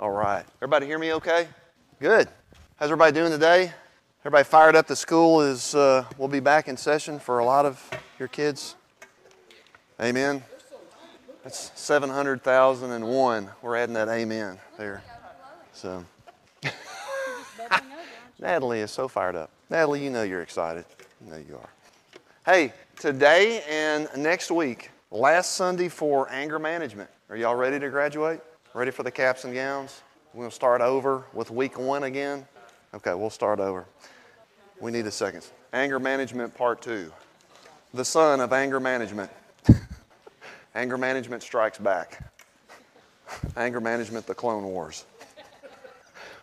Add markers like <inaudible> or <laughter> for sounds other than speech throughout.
All right. Everybody hear me okay? Good. How's everybody doing today? Everybody fired up? The school is, uh, we'll be back in session for a lot of your kids. Amen. That's 700,001. We're adding that amen there. So, <laughs> Natalie is so fired up. Natalie, you know you're excited. You know you are. Hey, today and next week, last Sunday for anger management. Are y'all ready to graduate? Ready for the caps and gowns? We're going to start over with week one again. Okay, we'll start over. We need a second. Anger management part two. The son of anger management. <laughs> anger management strikes back. anger management, the Clone Wars.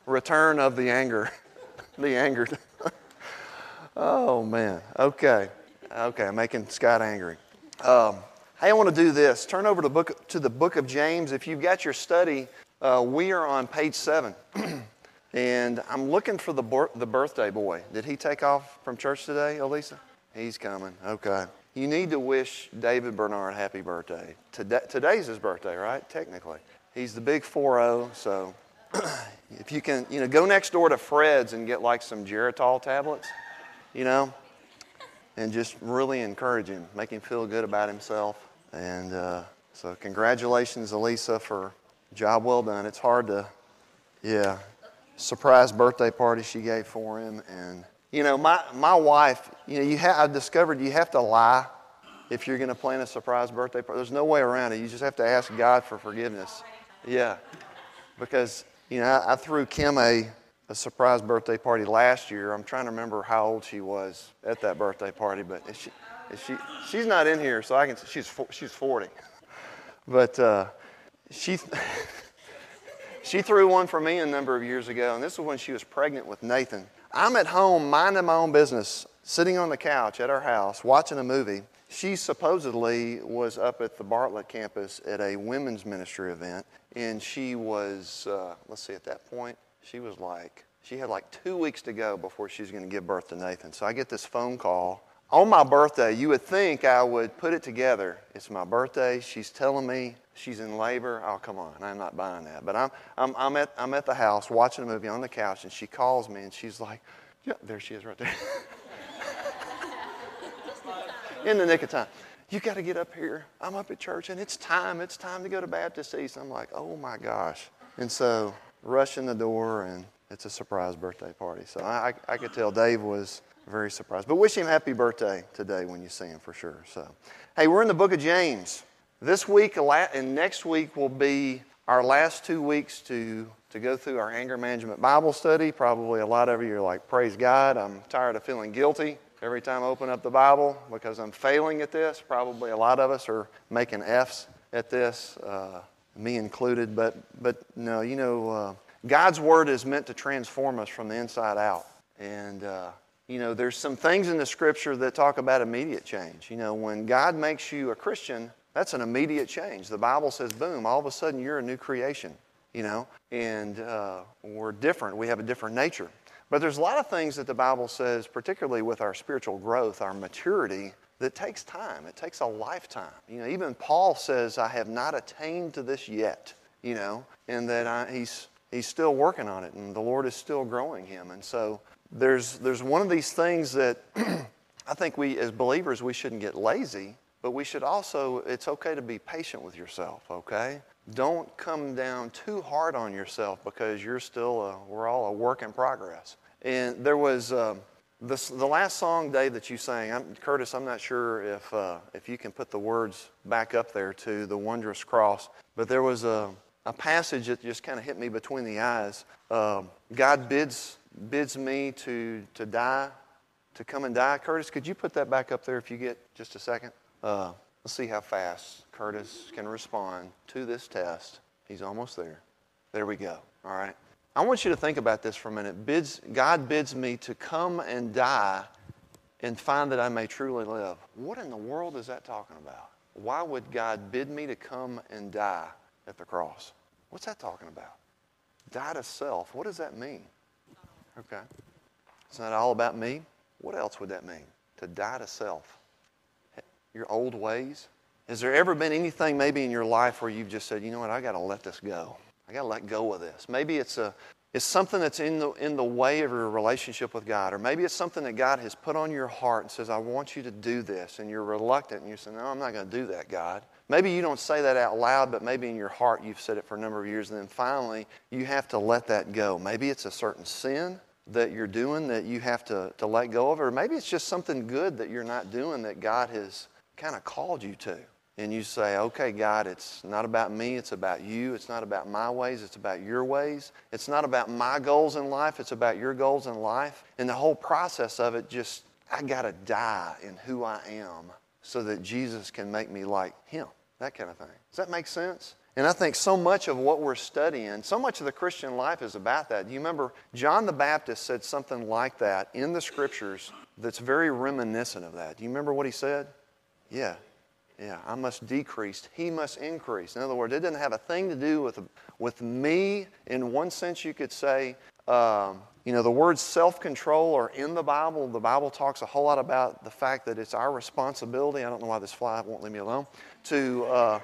Return of the anger. <laughs> the angered. <laughs> oh, man. Okay. Okay, I'm making Scott angry. Um, hey, I want to do this. Turn over to, book, to the book of James. If you've got your study, uh, we are on page seven. <clears throat> and I'm looking for the, the birthday boy. Did he take off from church today, Elisa? He's coming. Okay. You need to wish David Bernard happy birthday. Today, today's his birthday, right? Technically. He's the big 4 so <clears throat> if you can, you know, go next door to Fred's and get like some Geritol tablets, you know, and just really encourage him, make him feel good about himself. And uh, so, congratulations, Elisa, for job well done. It's hard to, yeah, surprise birthday party she gave for him. And, you know, my, my wife, you know, you ha- I've discovered you have to lie if you're going to plan a surprise birthday party. There's no way around it. You just have to ask God for forgiveness. Yeah. Because, you know, I, I threw Kim a, a surprise birthday party last year. I'm trying to remember how old she was at that birthday party, but she, she, she's not in here, so I can, she's, she's 40. But, uh, she, <laughs> she threw one for me a number of years ago, and this was when she was pregnant with Nathan. I'm at home minding my own business, sitting on the couch at our house watching a movie. She supposedly was up at the Bartlett campus at a women's ministry event, and she was, uh, let's see, at that point, she was like, she had like two weeks to go before she was going to give birth to Nathan. So I get this phone call on my birthday, you would think I would put it together. It's my birthday. She's telling me she's in labor. Oh, come on. I'm not buying that. But I'm, I'm, I'm, at, I'm at the house watching a movie on the couch, and she calls me, and she's like, yeah, there she is right there. <laughs> in the nick of time. You got to get up here. I'm up at church, and it's time. It's time to go to Baptist East. I'm like, oh my gosh. And so, rush in the door, and it's a surprise birthday party. So I, I could tell Dave was very surprised. But wish him happy birthday today when you see him for sure. So, hey, we're in the book of James. This week and next week will be our last two weeks to, to go through our anger management Bible study. Probably a lot of you are like, praise God, I'm tired of feeling guilty every time I open up the Bible because I'm failing at this. Probably a lot of us are making F's at this, uh, me included. But, but no, you know, uh, God's Word is meant to transform us from the inside out. And uh, you know, there's some things in the scripture that talk about immediate change. You know, when God makes you a Christian, that's an immediate change. The Bible says, boom, all of a sudden you're a new creation, you know, and uh, we're different. We have a different nature. But there's a lot of things that the Bible says, particularly with our spiritual growth, our maturity, that takes time. It takes a lifetime. You know, even Paul says, I have not attained to this yet, you know, and that I, he's, he's still working on it, and the Lord is still growing him. And so there's, there's one of these things that <clears throat> I think we, as believers, we shouldn't get lazy, but we should also, it's okay to be patient with yourself, okay? Don't come down too hard on yourself because you're still, a, we're all a work in progress. And there was um, the last song, Dave, that you sang, I'm, Curtis, I'm not sure if, uh, if you can put the words back up there to the wondrous cross, but there was a, a passage that just kind of hit me between the eyes. Um, God bids bids me to, to die, to come and die. Curtis, could you put that back up there if you get just a second? Uh, let's see how fast Curtis can respond to this test. He's almost there. There we go. All right. I want you to think about this for a minute. Bids, God bids me to come and die and find that I may truly live. What in the world is that talking about? Why would God bid me to come and die at the cross? What's that talking about? Die to self. What does that mean? Okay. It's not all about me. What else would that mean? To die to self. Your old ways. Has there ever been anything maybe in your life where you've just said, you know what, I got to let this go? I got to let go of this. Maybe it's a it's something that's in the, in the way of your relationship with God. Or maybe it's something that God has put on your heart and says, I want you to do this. And you're reluctant and you say, No, I'm not going to do that, God. Maybe you don't say that out loud, but maybe in your heart you've said it for a number of years. And then finally, you have to let that go. Maybe it's a certain sin that you're doing that you have to, to let go of. Or maybe it's just something good that you're not doing that God has kind of called you to and you say, okay, God, it's not about me, it's about you. It's not about my ways, it's about your ways. It's not about my goals in life, it's about your goals in life. And the whole process of it just, I got to die in who I am so that Jesus can make me like Him. That kind of thing. Does that make sense? And I think so much of what we're studying, so much of the Christian life is about that. Do you remember John the Baptist said something like that in the scriptures that's very reminiscent of that. Do you remember what he said? Yeah. Yeah, I must decrease. He must increase. In other words, it doesn't have a thing to do with, with me. In one sense, you could say, um, you know, the words self control are in the Bible. The Bible talks a whole lot about the fact that it's our responsibility. I don't know why this fly won't leave me alone. To, uh,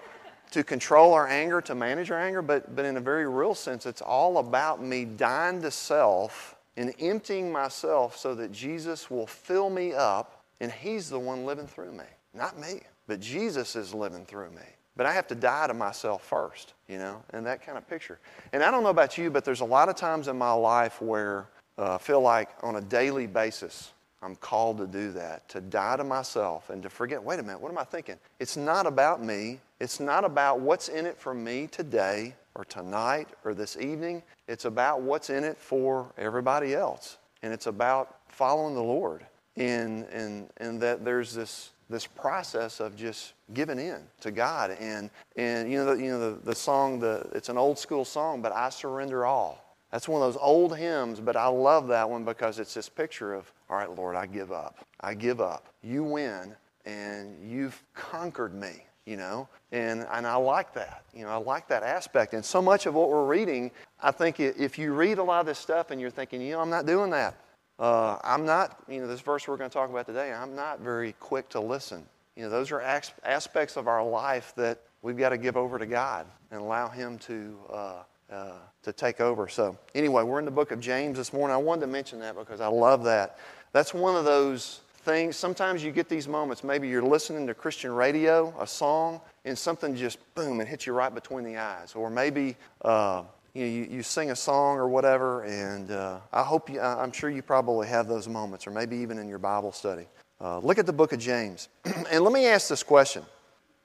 to control our anger, to manage our anger, but, but in a very real sense, it's all about me dying to self and emptying myself so that Jesus will fill me up and He's the one living through me, not me. But Jesus is living through me. But I have to die to myself first, you know, and that kind of picture. And I don't know about you, but there's a lot of times in my life where uh, feel like on a daily basis, I'm called to do that, to die to myself and to forget, wait a minute, what am I thinking? It's not about me. It's not about what's in it for me today or tonight or this evening. It's about what's in it for everybody else. And it's about following the Lord. And, and, and that there's this this process of just giving in to God. And, and you know, the, you know the, the song, the, it's an old school song, but I surrender all. That's one of those old hymns, but I love that one because it's this picture of, all right, Lord, I give up. I give up. You win, and you've conquered me, you know? And, and I like that. You know, I like that aspect. And so much of what we're reading, I think if you read a lot of this stuff and you're thinking, you know, I'm not doing that, uh, I'm not, you know, this verse we're going to talk about today, I'm not very quick to listen. You know, those are aspects of our life that we've got to give over to God and allow Him to, uh, uh, to take over. So, anyway, we're in the book of James this morning. I wanted to mention that because I love that. That's one of those things. Sometimes you get these moments. Maybe you're listening to Christian radio, a song, and something just boom and hits you right between the eyes. Or maybe uh, you, know, you, you sing a song or whatever, and uh, I hope you, I'm sure you probably have those moments, or maybe even in your Bible study. Uh, look at the book of James, <clears throat> and let me ask this question: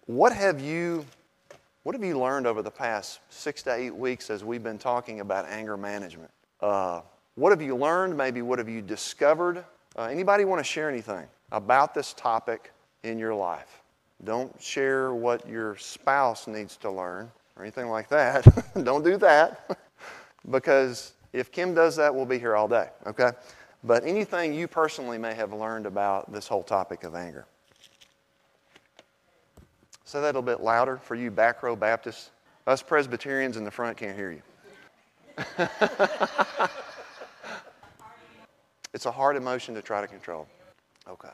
What have you, what have you learned over the past six to eight weeks as we've been talking about anger management? Uh, what have you learned? Maybe what have you discovered? Uh, anybody want to share anything about this topic in your life? Don't share what your spouse needs to learn or anything like that. <laughs> Don't do that <laughs> because if Kim does that, we'll be here all day, okay? But anything you personally may have learned about this whole topic of anger. Say that a little bit louder for you back row Baptists. Us Presbyterians in the front can't hear you. <laughs> it's a hard emotion to try to control. Okay.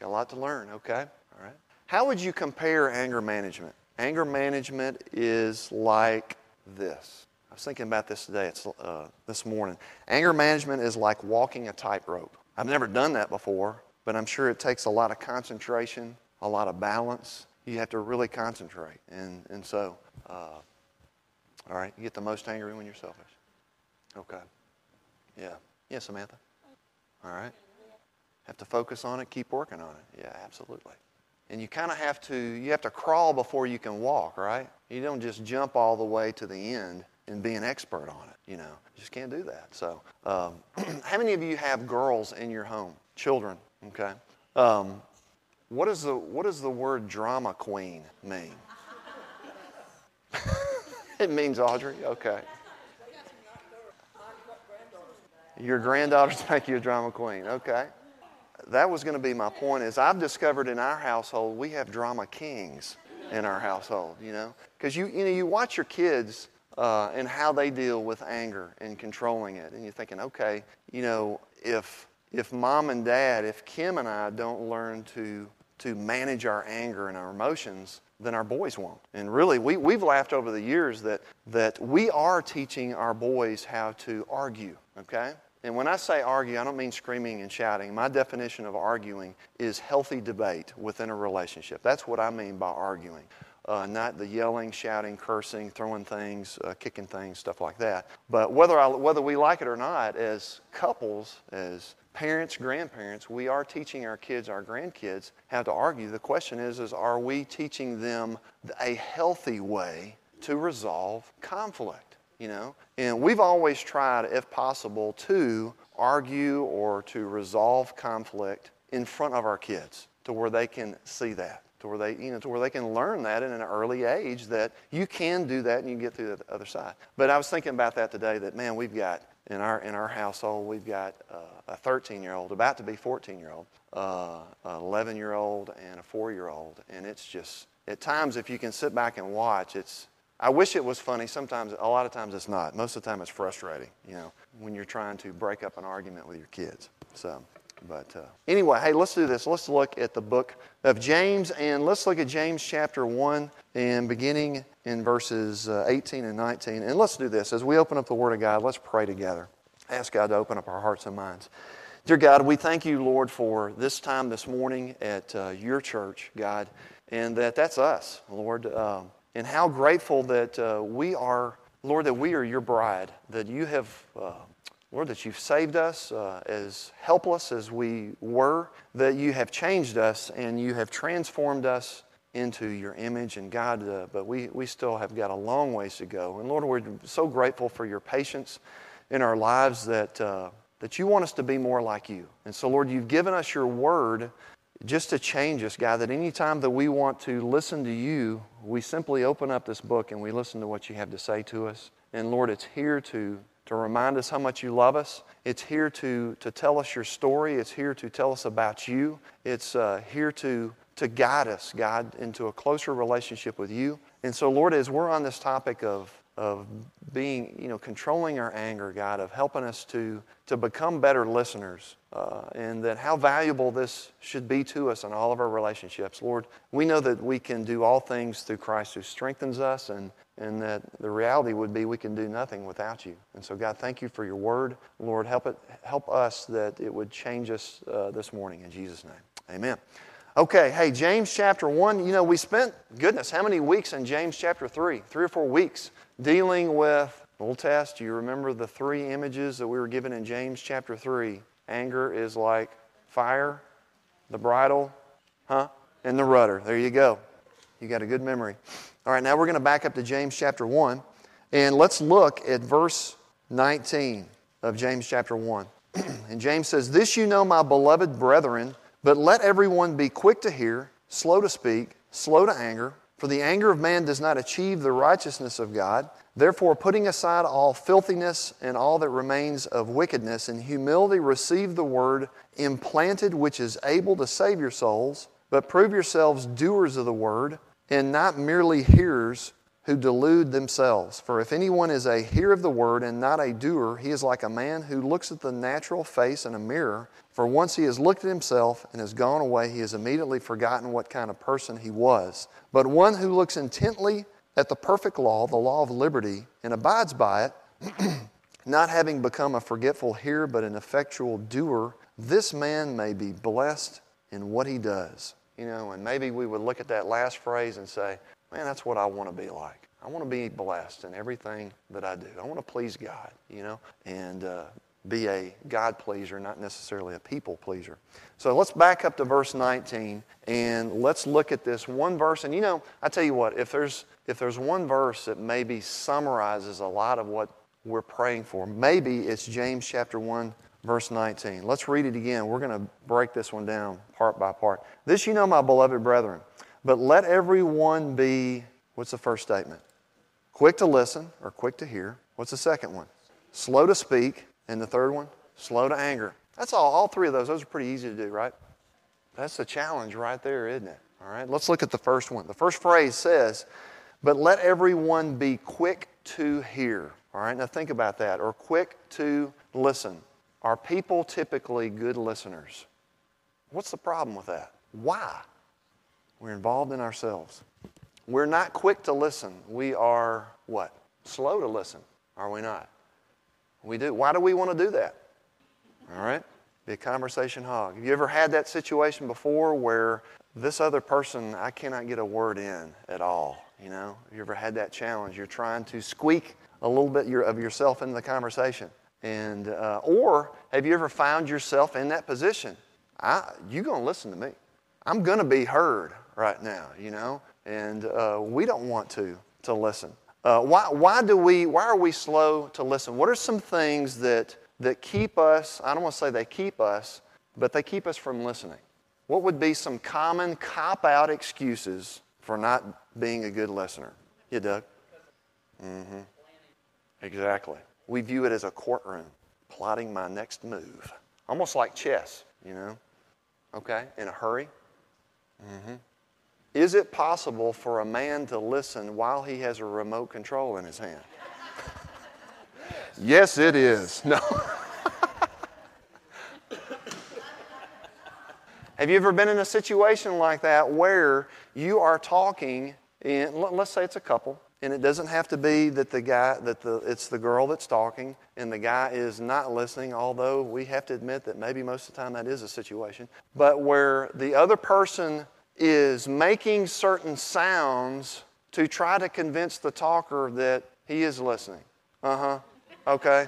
Got a lot to learn, okay? All right. How would you compare anger management? Anger management is like this. I was thinking about this today, it's, uh, this morning. Anger management is like walking a tightrope. I've never done that before, but I'm sure it takes a lot of concentration, a lot of balance. You have to really concentrate. And, and so, uh, all right, you get the most angry when you're selfish. Okay. Yeah. Yeah, Samantha? All right. Have to focus on it, keep working on it. Yeah, absolutely. And you kind of have to, you have to crawl before you can walk, right? You don't just jump all the way to the end and be an expert on it, you know. You just can't do that. So, um, <clears throat> how many of you have girls in your home? Children, okay? Um, what, is the, what does the word drama queen mean? <laughs> it means Audrey? Okay. Your granddaughters <laughs> make you a drama queen, okay that was going to be my point is I've discovered in our household we have drama kings in our household, you know, because you you know you watch your kids uh, and how they deal with anger and controlling it, and you're thinking, okay, you know, if if mom and dad, if Kim and I don't learn to to manage our anger and our emotions, then our boys won't. And really, we, we've laughed over the years that, that we are teaching our boys how to argue, okay? And when I say argue, I don't mean screaming and shouting. My definition of arguing is healthy debate within a relationship. That's what I mean by arguing. Uh, not the yelling, shouting, cursing, throwing things, uh, kicking things, stuff like that. But whether, I, whether we like it or not, as couples, as parents, grandparents, we are teaching our kids, our grandkids, how to argue. The question is, is are we teaching them a healthy way to resolve conflict? you know? And we've always tried, if possible, to argue or to resolve conflict in front of our kids to where they can see that to where they you know to where they can learn that in an early age that you can do that and you can get through the other side but i was thinking about that today that man we've got in our in our household we've got uh, a 13 year old about to be 14 year old uh, an 11 year old and a 4 year old and it's just at times if you can sit back and watch it's I wish it was funny. Sometimes, a lot of times it's not. Most of the time it's frustrating, you know, when you're trying to break up an argument with your kids. So, but uh, anyway, hey, let's do this. Let's look at the book of James, and let's look at James chapter 1 and beginning in verses uh, 18 and 19. And let's do this. As we open up the Word of God, let's pray together. Ask God to open up our hearts and minds. Dear God, we thank you, Lord, for this time this morning at uh, your church, God, and that that's us, Lord. Um, and how grateful that uh, we are, Lord, that we are your bride, that you have, uh, Lord, that you've saved us uh, as helpless as we were, that you have changed us and you have transformed us into your image. And God, uh, but we, we still have got a long ways to go. And Lord, we're so grateful for your patience in our lives that, uh, that you want us to be more like you. And so, Lord, you've given us your word just to change us, God, that anytime that we want to listen to you, we simply open up this book and we listen to what you have to say to us. And Lord, it's here to, to remind us how much you love us. It's here to, to tell us your story. It's here to tell us about you. It's uh, here to, to guide us, God, into a closer relationship with you. And so, Lord, as we're on this topic of of being, you know, controlling our anger, God, of helping us to, to become better listeners, uh, and that how valuable this should be to us in all of our relationships. Lord, we know that we can do all things through Christ who strengthens us, and, and that the reality would be we can do nothing without you. And so, God, thank you for your word. Lord, help, it, help us that it would change us uh, this morning. In Jesus' name, amen. Okay, hey, James chapter 1, you know, we spent, goodness, how many weeks in James chapter 3? Three or four weeks dealing with Old Test. You remember the three images that we were given in James chapter 3. Anger is like fire, the bridle, huh? And the rudder. There you go. You got a good memory. All right, now we're going to back up to James chapter 1, and let's look at verse 19 of James chapter 1. <clears throat> and James says, This you know, my beloved brethren but let everyone be quick to hear, slow to speak, slow to anger, for the anger of man does not achieve the righteousness of God. Therefore, putting aside all filthiness and all that remains of wickedness, in humility receive the word implanted, which is able to save your souls. But prove yourselves doers of the word, and not merely hearers who delude themselves. For if anyone is a hearer of the word and not a doer, he is like a man who looks at the natural face in a mirror. For once he has looked at himself and has gone away, he has immediately forgotten what kind of person he was. But one who looks intently at the perfect law, the law of liberty, and abides by it, <clears throat> not having become a forgetful hearer but an effectual doer, this man may be blessed in what he does. You know, and maybe we would look at that last phrase and say, Man, that's what I want to be like. I want to be blessed in everything that I do. I want to please God, you know, and uh, be a God pleaser, not necessarily a people pleaser. So let's back up to verse 19 and let's look at this one verse. And you know, I tell you what, if there's if there's one verse that maybe summarizes a lot of what we're praying for, maybe it's James chapter 1 verse 19. Let's read it again. We're going to break this one down part by part. This you know, my beloved brethren, but let everyone be, what's the first statement? Quick to listen or quick to hear. What's the second one? Slow to speak. And the third one? Slow to anger. That's all. All three of those. Those are pretty easy to do, right? That's the challenge right there, isn't it? All right, let's look at the first one. The first phrase says, But let everyone be quick to hear. All right, now think about that. Or quick to listen. Are people typically good listeners? What's the problem with that? Why? We're involved in ourselves. We're not quick to listen. We are what? Slow to listen, are we not? We do. Why do we want to do that? All right? Be a conversation hog. Have you ever had that situation before where this other person, I cannot get a word in at all? You know, have you ever had that challenge? You're trying to squeak a little bit of yourself into the conversation. And, uh, or have you ever found yourself in that position? I, you're going to listen to me. I'm going to be heard right now, you know? And uh, we don't want to, to listen. Uh, why, why, do we, why are we slow to listen? What are some things that, that keep us, I don't want to say they keep us, but they keep us from listening? What would be some common cop out excuses for not being a good listener? Yeah, Doug? Mm-hmm. Exactly. We view it as a courtroom, plotting my next move. Almost like chess, you know? Okay? In a hurry. Mm-hmm. Is it possible for a man to listen while he has a remote control in his hand? yes, it is. <laughs> No. Have you ever been in a situation like that where you are talking, and let's say it's a couple, and it doesn't have to be that the guy that the it's the girl that's talking and the guy is not listening although we have to admit that maybe most of the time that is a situation but where the other person is making certain sounds to try to convince the talker that he is listening. Uh-huh. Okay.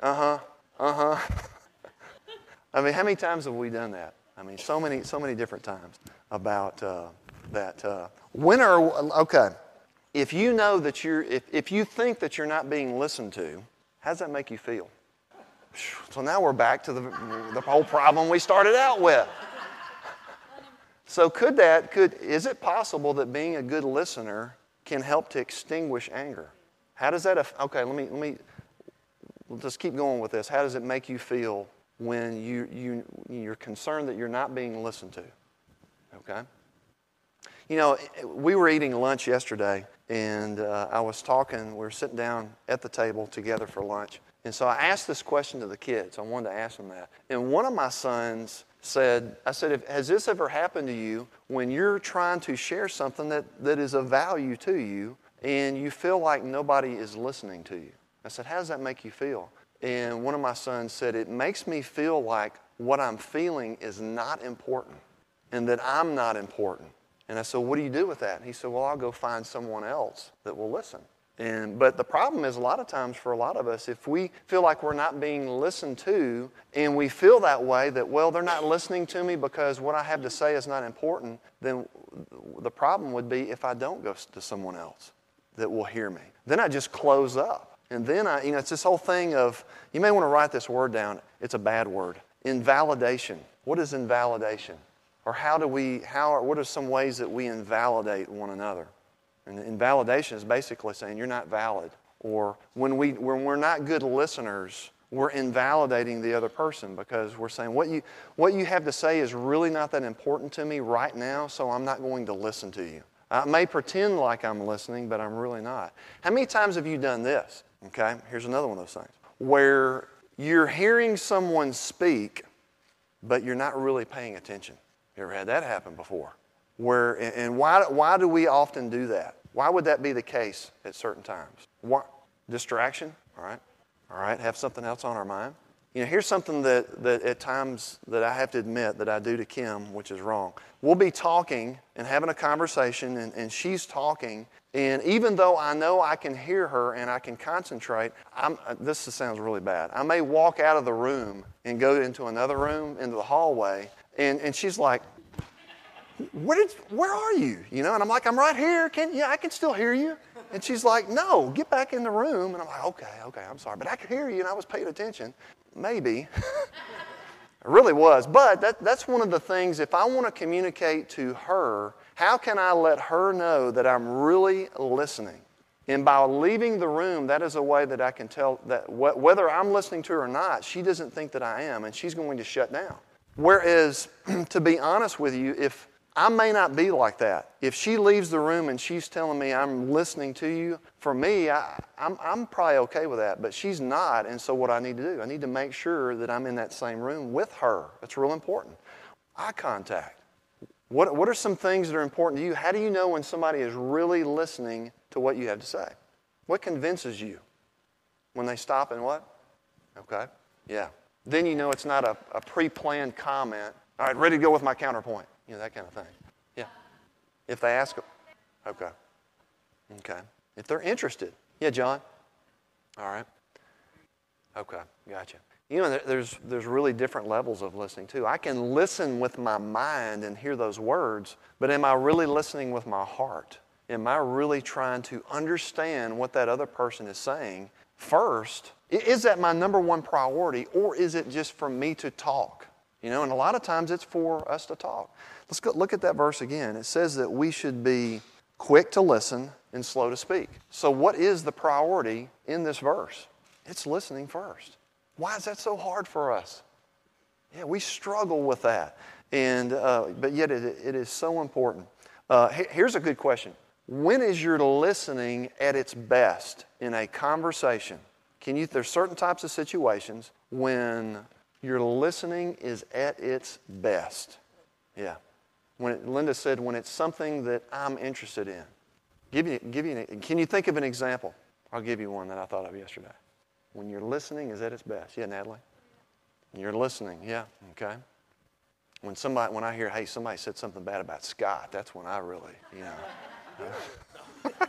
Uh-huh. Uh-huh. <laughs> I mean how many times have we done that? I mean so many so many different times about uh, that uh, when are okay. If you know that you're, if, if you think that you're not being listened to, how does that make you feel? So now we're back to the, the whole problem we started out with. So could that, could, is it possible that being a good listener can help to extinguish anger? How does that, okay, let me, let me, we'll just keep going with this. How does it make you feel when you, you, you're concerned that you're not being listened to? Okay? You know, we were eating lunch yesterday, and uh, I was talking, we were sitting down at the table together for lunch. And so I asked this question to the kids. I wanted to ask them that. And one of my sons said, I said, Has this ever happened to you when you're trying to share something that, that is of value to you and you feel like nobody is listening to you? I said, How does that make you feel? And one of my sons said, It makes me feel like what I'm feeling is not important and that I'm not important. And I said, What do you do with that? And he said, Well, I'll go find someone else that will listen. And, but the problem is, a lot of times for a lot of us, if we feel like we're not being listened to and we feel that way, that, well, they're not listening to me because what I have to say is not important, then the problem would be if I don't go to someone else that will hear me. Then I just close up. And then I, you know, it's this whole thing of, you may want to write this word down. It's a bad word. Invalidation. What is invalidation? Or how do we, how, what are some ways that we invalidate one another? And invalidation is basically saying you're not valid. Or when, we, when we're not good listeners, we're invalidating the other person because we're saying what you, what you have to say is really not that important to me right now, so I'm not going to listen to you. I may pretend like I'm listening, but I'm really not. How many times have you done this? Okay, here's another one of those things where you're hearing someone speak, but you're not really paying attention. You ever had that happen before? Where, and why, why do we often do that? Why would that be the case at certain times? What, distraction, all right? All right, have something else on our mind. You know, here's something that, that at times that I have to admit that I do to Kim, which is wrong. We'll be talking and having a conversation, and, and she's talking, and even though I know I can hear her and I can concentrate, I'm, uh, this sounds really bad. I may walk out of the room and go into another room, into the hallway, and, and she's like, where, did, where are you? You know, and I'm like, I'm right here. Can, yeah, I can still hear you. And she's like, no, get back in the room. And I'm like, okay, okay, I'm sorry. But I could hear you and I was paying attention. Maybe. <laughs> it really was. But that, that's one of the things, if I want to communicate to her, how can I let her know that I'm really listening? And by leaving the room, that is a way that I can tell that whether I'm listening to her or not, she doesn't think that I am, and she's going to shut down. Whereas, <clears throat> to be honest with you, if I may not be like that. If she leaves the room and she's telling me I'm listening to you, for me, I, am I'm, I'm probably okay with that, but she's not. And so, what I need to do, I need to make sure that I'm in that same room with her. That's real important. Eye contact. What, what are some things that are important to you? How do you know when somebody is really listening to what you have to say? What convinces you? When they stop and what? Okay, yeah. Then you know it's not a, a pre planned comment. All right, ready to go with my counterpoint. You know, that kind of thing. Yeah. If they ask, okay. Okay. If they're interested. Yeah, John? All right. Okay, gotcha. You know, there's, there's really different levels of listening too. I can listen with my mind and hear those words, but am I really listening with my heart? Am I really trying to understand what that other person is saying first? Is that my number one priority, or is it just for me to talk? You know, and a lot of times it's for us to talk. Let's go look at that verse again. It says that we should be quick to listen and slow to speak. So, what is the priority in this verse? It's listening first. Why is that so hard for us? Yeah, we struggle with that. And, uh, but yet it, it is so important. Uh, here's a good question When is your listening at its best in a conversation? Can you, there's certain types of situations when your listening is at its best. Yeah. When it, Linda said, when it's something that I'm interested in. Give you, give you an, can you think of an example? I'll give you one that I thought of yesterday. When you're listening is at its best. Yeah, Natalie? You're listening, yeah, okay. When somebody, when I hear, hey, somebody said something bad about Scott, that's when I really, you know. <laughs>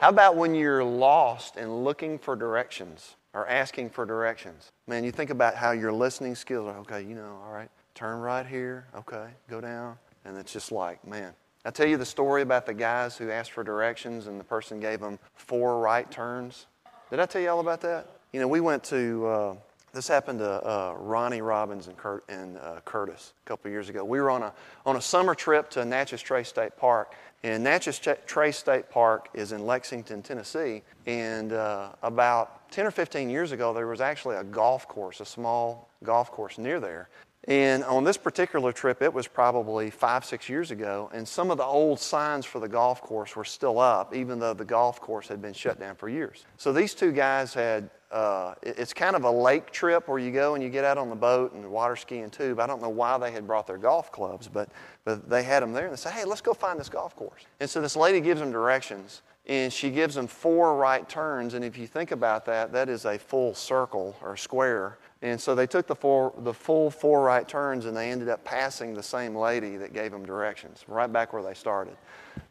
How about when you're lost and looking for directions or asking for directions? Man, you think about how your listening skills are, okay, you know, all right, turn right here, okay, go down. And it's just like, man. I tell you the story about the guys who asked for directions and the person gave them four right turns. Did I tell you all about that? You know, we went to, uh, this happened to uh, Ronnie Robbins and, and uh, Curtis a couple years ago. We were on a, on a summer trip to Natchez Trace State Park. And Natchez Trace State Park is in Lexington, Tennessee. And uh, about 10 or 15 years ago, there was actually a golf course, a small golf course near there. And on this particular trip, it was probably five, six years ago, and some of the old signs for the golf course were still up, even though the golf course had been shut down for years. So these two guys had, uh, it's kind of a lake trip where you go and you get out on the boat and water skiing tube. I don't know why they had brought their golf clubs, but, but they had them there, and they said, hey, let's go find this golf course. And so this lady gives them directions, and she gives them four right turns, and if you think about that, that is a full circle or square and so they took the, four, the full four right turns and they ended up passing the same lady that gave them directions, right back where they started.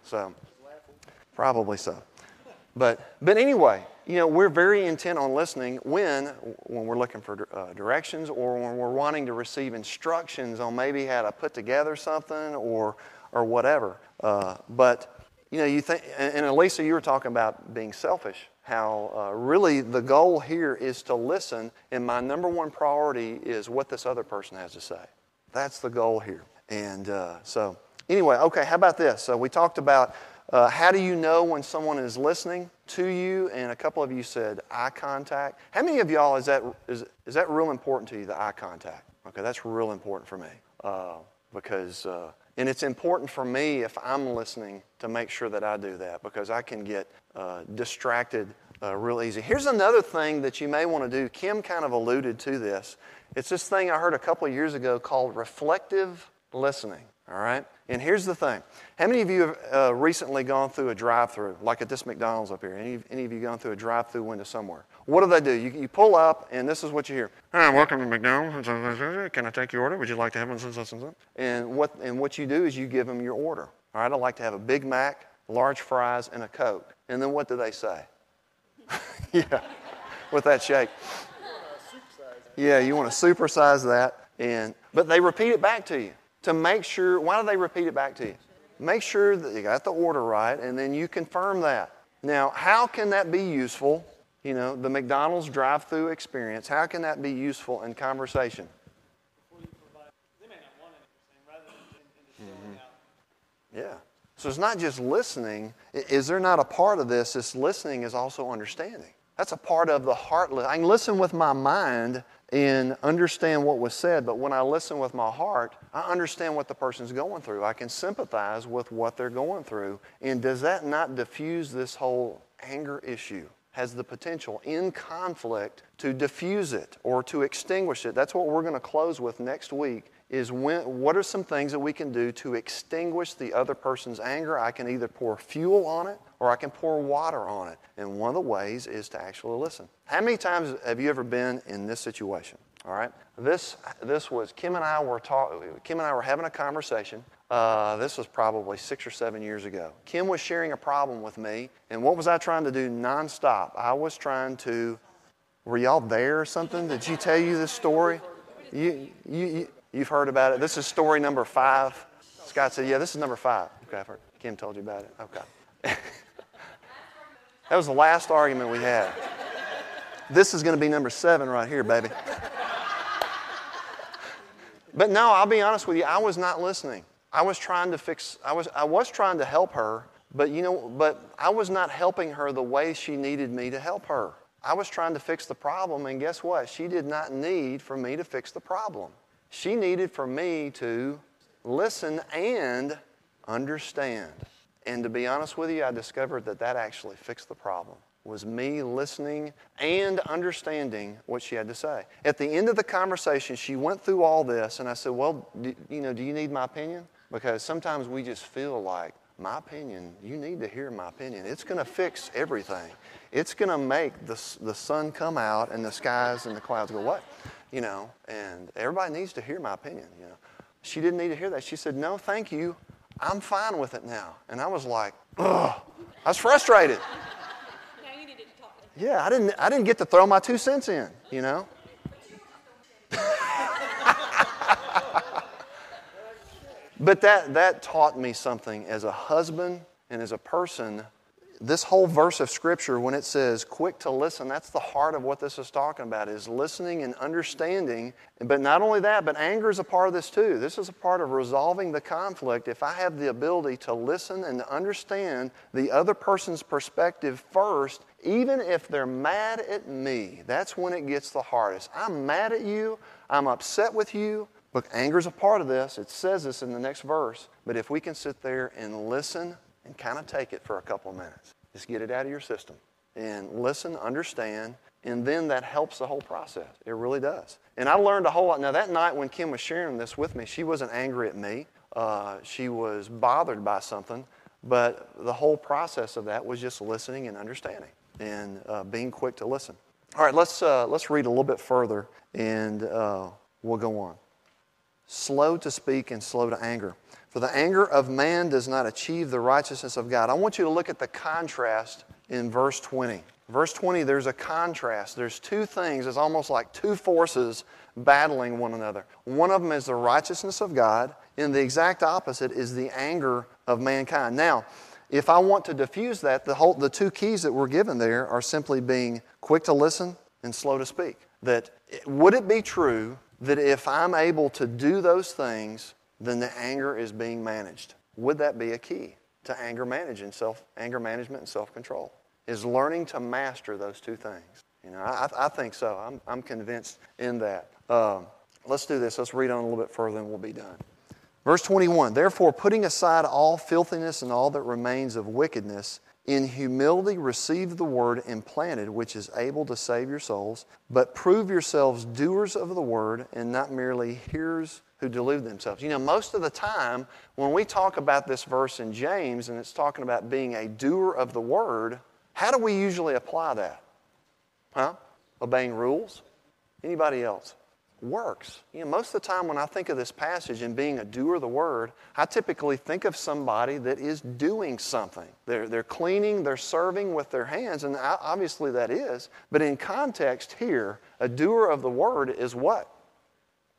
So, probably so. But, but anyway, you know, we're very intent on listening when, when we're looking for uh, directions or when we're wanting to receive instructions on maybe how to put together something or, or whatever. Uh, but, you know, you think, and, and Elisa, you were talking about being selfish how uh, really the goal here is to listen, and my number one priority is what this other person has to say. That's the goal here. And uh, so, anyway, okay, how about this? So, we talked about uh, how do you know when someone is listening to you, and a couple of you said eye contact. How many of y'all is that, is, is that real important to you, the eye contact? Okay, that's real important for me uh, because uh, and it's important for me if I'm listening to make sure that I do that because I can get uh, distracted uh, real easy. Here's another thing that you may want to do. Kim kind of alluded to this. It's this thing I heard a couple years ago called reflective listening. All right? And here's the thing. How many of you have uh, recently gone through a drive through, like at this McDonald's up here? Any, any of you gone through a drive through window somewhere? What do they do? You, you pull up, and this is what you hear. Hi, welcome to McDonald's. Can I take your order? Would you like to have one? And what, and what you do is you give them your order. All right, I'd like to have a Big Mac, large fries, and a Coke. And then what do they say? <laughs> yeah, with that shake. Yeah, you want to supersize that. And, but they repeat it back to you to make sure. Why do they repeat it back to you? Make sure that you got the order right, and then you confirm that. Now, how can that be useful you know, the McDonald's drive through experience, how can that be useful in conversation? Mm-hmm. Yeah. So it's not just listening. Is there not a part of this? This listening is also understanding. That's a part of the heart. I can listen with my mind and understand what was said, but when I listen with my heart, I understand what the person's going through. I can sympathize with what they're going through. And does that not diffuse this whole anger issue? Has the potential in conflict to diffuse it or to extinguish it. That's what we're going to close with next week is when, what are some things that we can do to extinguish the other person's anger? I can either pour fuel on it or I can pour water on it. And one of the ways is to actually listen. How many times have you ever been in this situation? All right. This this was Kim and I were talking. Kim and I were having a conversation. Uh, this was probably six or seven years ago. Kim was sharing a problem with me, and what was I trying to do nonstop? I was trying to. Were y'all there or something? Did she tell you this story? You, you, you you've heard about it. This is story number five. Scott said, "Yeah, this is number five. Okay, I've heard. Kim told you about it. Okay. <laughs> that was the last argument we had. This is going to be number seven right here, baby. But no, I'll be honest with you, I was not listening. I was trying to fix, I was, I was trying to help her, but you know, but I was not helping her the way she needed me to help her. I was trying to fix the problem, and guess what? She did not need for me to fix the problem. She needed for me to listen and understand. And to be honest with you, I discovered that that actually fixed the problem was me listening and understanding what she had to say. At the end of the conversation, she went through all this, and I said, Well, do, you know, do you need my opinion? Because sometimes we just feel like, my opinion, you need to hear my opinion. It's going to fix everything. It's going to make the, the sun come out and the skies and the clouds go, What? You know, and everybody needs to hear my opinion, you know. She didn't need to hear that. She said, No, thank you. I'm fine with it now. And I was like, Ugh. I was frustrated. Yeah, I didn't, I didn't get to throw my two cents in, you know? <laughs> but that, that taught me something as a husband and as a person this whole verse of scripture when it says quick to listen that's the heart of what this is talking about is listening and understanding. But not only that but anger is a part of this too. This is a part of resolving the conflict. If i have the ability to listen and to understand the other person's perspective first even if they're mad at me that's when it gets the hardest. I'm mad at you. I'm upset with you. Look anger is a part of this. It says this in the next verse. But if we can sit there and listen and kind of take it for a couple of minutes. Just get it out of your system and listen, understand, and then that helps the whole process. It really does. And I learned a whole lot. Now, that night when Kim was sharing this with me, she wasn't angry at me. Uh, she was bothered by something, but the whole process of that was just listening and understanding and uh, being quick to listen. All right, let's, uh, let's read a little bit further and uh, we'll go on. Slow to speak and slow to anger. For the anger of man does not achieve the righteousness of God. I want you to look at the contrast in verse 20. Verse 20, there's a contrast. There's two things. It's almost like two forces battling one another. One of them is the righteousness of God, and the exact opposite is the anger of mankind. Now, if I want to diffuse that, the, whole, the two keys that we're given there are simply being quick to listen and slow to speak. That would it be true that if I'm able to do those things, then the anger is being managed. Would that be a key to anger management, self anger management and self control? Is learning to master those two things. You know, I, I think so. I'm, I'm convinced in that. Um, let's do this. Let's read on a little bit further and we'll be done. Verse 21 Therefore, putting aside all filthiness and all that remains of wickedness, in humility receive the word implanted, which is able to save your souls, but prove yourselves doers of the word and not merely hearers who delude themselves. You know, most of the time when we talk about this verse in James and it's talking about being a doer of the word, how do we usually apply that? Huh? Obeying rules? Anybody else? Works. You know, most of the time when I think of this passage and being a doer of the word, I typically think of somebody that is doing something. They're, they're cleaning, they're serving with their hands, and obviously that is. But in context here, a doer of the word is what?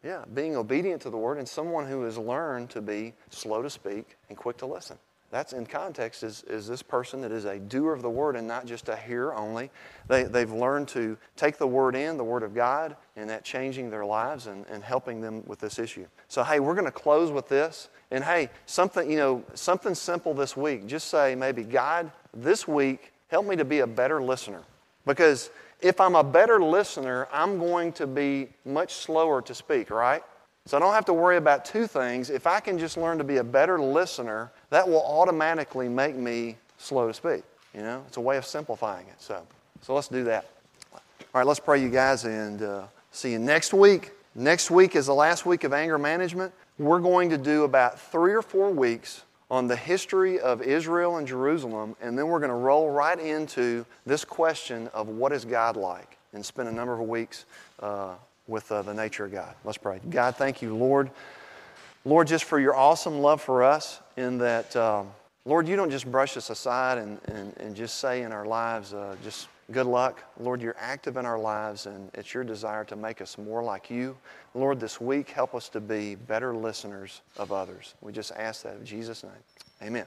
Yeah, being obedient to the word and someone who has learned to be slow to speak and quick to listen. That's in context is, is this person that is a doer of the word and not just a hearer only. They, they've learned to take the word in, the word of God, and that changing their lives and, and helping them with this issue. So, hey, we're going to close with this. And hey, something, you know, something simple this week. Just say maybe, God, this week, help me to be a better listener. Because if I'm a better listener, I'm going to be much slower to speak, right? So I don't have to worry about two things. If I can just learn to be a better listener, that will automatically make me slow to speak. You know, it's a way of simplifying it. So, so let's do that. All right, let's pray, you guys, and uh, see you next week. Next week is the last week of anger management. We're going to do about three or four weeks on the history of Israel and Jerusalem, and then we're going to roll right into this question of what is God like and spend a number of weeks uh, with uh, the nature of God. Let's pray. God, thank you, Lord. Lord, just for your awesome love for us, in that, um, Lord, you don't just brush us aside and, and, and just say in our lives, uh, just good luck. Lord, you're active in our lives, and it's your desire to make us more like you. Lord, this week, help us to be better listeners of others. We just ask that in Jesus' name. Amen.